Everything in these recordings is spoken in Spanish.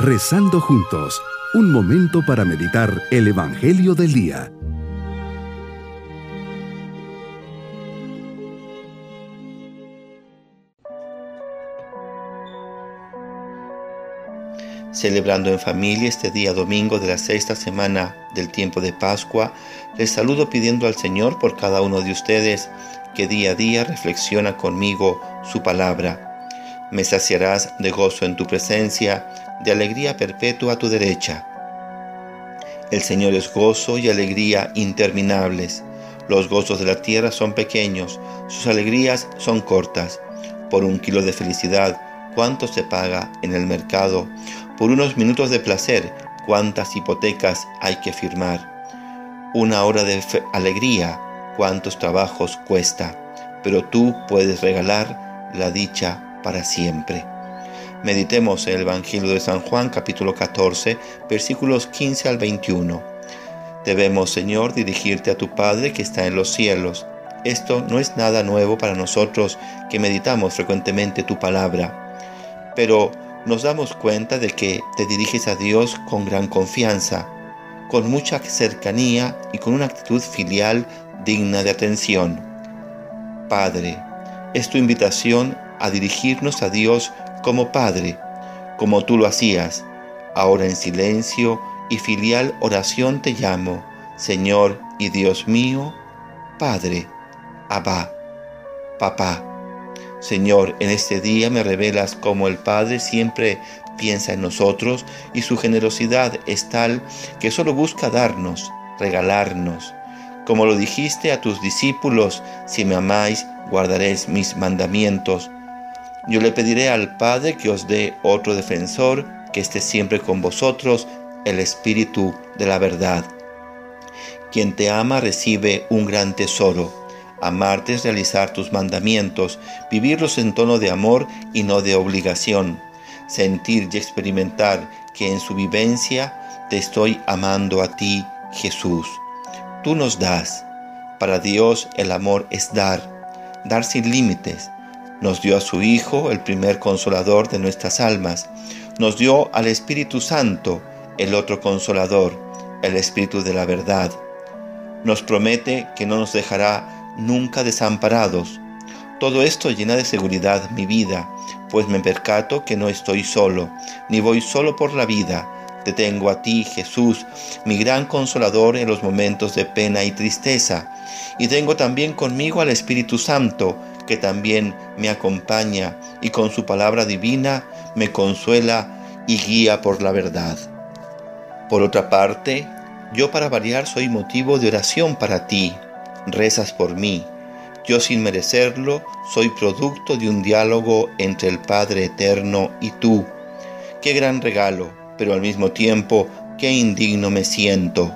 Rezando juntos, un momento para meditar el Evangelio del Día. Celebrando en familia este día domingo de la sexta semana del tiempo de Pascua, les saludo pidiendo al Señor por cada uno de ustedes que día a día reflexiona conmigo su palabra me saciarás de gozo en tu presencia, de alegría perpetua a tu derecha. El Señor es gozo y alegría interminables. Los gozos de la tierra son pequeños, sus alegrías son cortas. Por un kilo de felicidad, ¿cuánto se paga en el mercado? Por unos minutos de placer, ¿cuántas hipotecas hay que firmar? Una hora de alegría, ¿cuántos trabajos cuesta? Pero tú puedes regalar la dicha para siempre. Meditemos el Evangelio de San Juan capítulo 14 versículos 15 al 21. Debemos, Señor, dirigirte a tu Padre que está en los cielos. Esto no es nada nuevo para nosotros que meditamos frecuentemente tu palabra, pero nos damos cuenta de que te diriges a Dios con gran confianza, con mucha cercanía y con una actitud filial digna de atención. Padre, es tu invitación a dirigirnos a Dios como Padre, como tú lo hacías. Ahora en silencio y filial oración te llamo, Señor y Dios mío, Padre, Abba, Papá. Señor, en este día me revelas cómo el Padre siempre piensa en nosotros y su generosidad es tal que solo busca darnos, regalarnos. Como lo dijiste a tus discípulos, si me amáis, guardaréis mis mandamientos. Yo le pediré al Padre que os dé otro defensor, que esté siempre con vosotros, el Espíritu de la verdad. Quien te ama recibe un gran tesoro. Amarte es realizar tus mandamientos, vivirlos en tono de amor y no de obligación. Sentir y experimentar que en su vivencia te estoy amando a ti, Jesús. Tú nos das. Para Dios el amor es dar, dar sin límites nos dio a su Hijo, el primer consolador de nuestras almas. Nos dio al Espíritu Santo, el otro consolador, el Espíritu de la verdad. Nos promete que no nos dejará nunca desamparados. Todo esto llena de seguridad mi vida, pues me percato que no estoy solo, ni voy solo por la vida. Te tengo a ti, Jesús, mi gran consolador en los momentos de pena y tristeza. Y tengo también conmigo al Espíritu Santo, que también me acompaña y con su palabra divina me consuela y guía por la verdad. Por otra parte, yo para variar soy motivo de oración para ti, rezas por mí. Yo sin merecerlo soy producto de un diálogo entre el Padre Eterno y tú. Qué gran regalo, pero al mismo tiempo qué indigno me siento.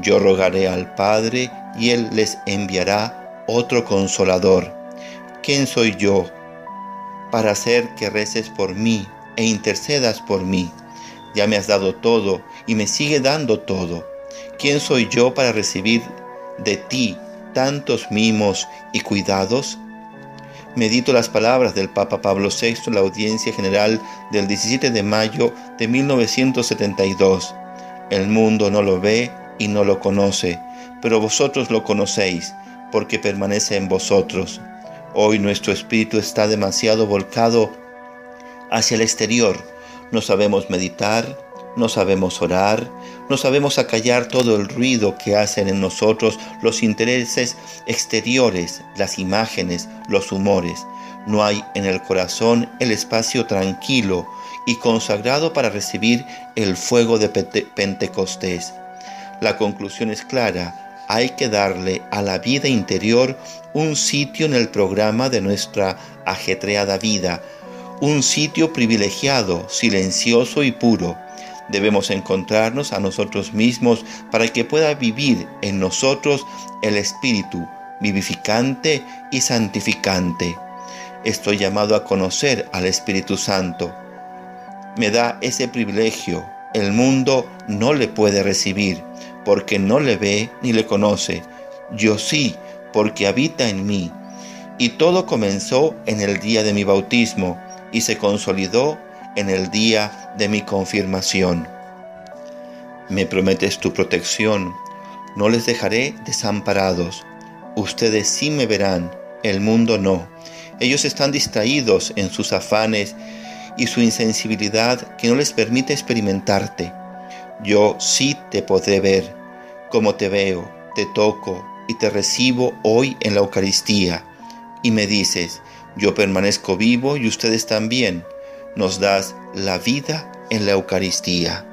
Yo rogaré al Padre y Él les enviará otro consolador ¿quién soy yo para hacer que reces por mí e intercedas por mí? Ya me has dado todo y me sigue dando todo. ¿Quién soy yo para recibir de ti tantos mimos y cuidados? Medito las palabras del Papa Pablo VI en la audiencia general del 17 de mayo de 1972. El mundo no lo ve y no lo conoce, pero vosotros lo conocéis, porque permanece en vosotros. Hoy nuestro espíritu está demasiado volcado hacia el exterior. No sabemos meditar, no sabemos orar, no sabemos acallar todo el ruido que hacen en nosotros los intereses exteriores, las imágenes, los humores. No hay en el corazón el espacio tranquilo y consagrado para recibir el fuego de Pentecostés. La conclusión es clara hay que darle a la vida interior un sitio en el programa de nuestra ajetreada vida, un sitio privilegiado, silencioso y puro. Debemos encontrarnos a nosotros mismos para que pueda vivir en nosotros el Espíritu vivificante y santificante. Estoy llamado a conocer al Espíritu Santo. Me da ese privilegio. El mundo no le puede recibir porque no le ve ni le conoce. Yo sí, porque habita en mí. Y todo comenzó en el día de mi bautismo y se consolidó en el día de mi confirmación. Me prometes tu protección, no les dejaré desamparados. Ustedes sí me verán, el mundo no. Ellos están distraídos en sus afanes y su insensibilidad que no les permite experimentarte. Yo sí te podré ver, como te veo, te toco y te recibo hoy en la Eucaristía. Y me dices, yo permanezco vivo y ustedes también. Nos das la vida en la Eucaristía.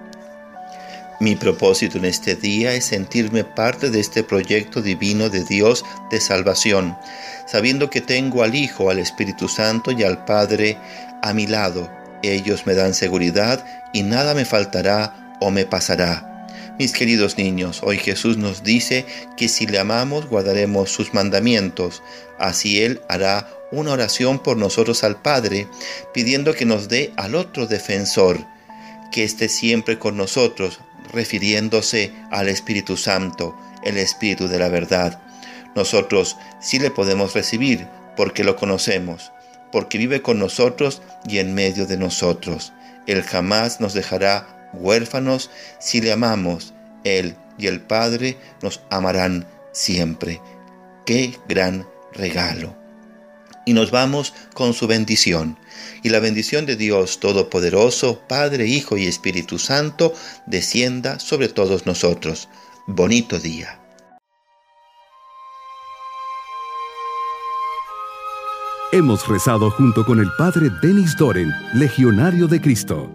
Mi propósito en este día es sentirme parte de este proyecto divino de Dios de salvación, sabiendo que tengo al Hijo, al Espíritu Santo y al Padre a mi lado. Ellos me dan seguridad y nada me faltará o me pasará. Mis queridos niños, hoy Jesús nos dice que si le amamos guardaremos sus mandamientos. Así Él hará una oración por nosotros al Padre, pidiendo que nos dé al otro defensor, que esté siempre con nosotros, refiriéndose al Espíritu Santo, el Espíritu de la verdad. Nosotros sí le podemos recibir porque lo conocemos, porque vive con nosotros y en medio de nosotros. Él jamás nos dejará huérfanos si le amamos. Él y el Padre nos amarán siempre. Qué gran regalo. Y nos vamos con su bendición. Y la bendición de Dios Todopoderoso, Padre, Hijo y Espíritu Santo, descienda sobre todos nosotros. Bonito día. Hemos rezado junto con el Padre Denis Doren, Legionario de Cristo.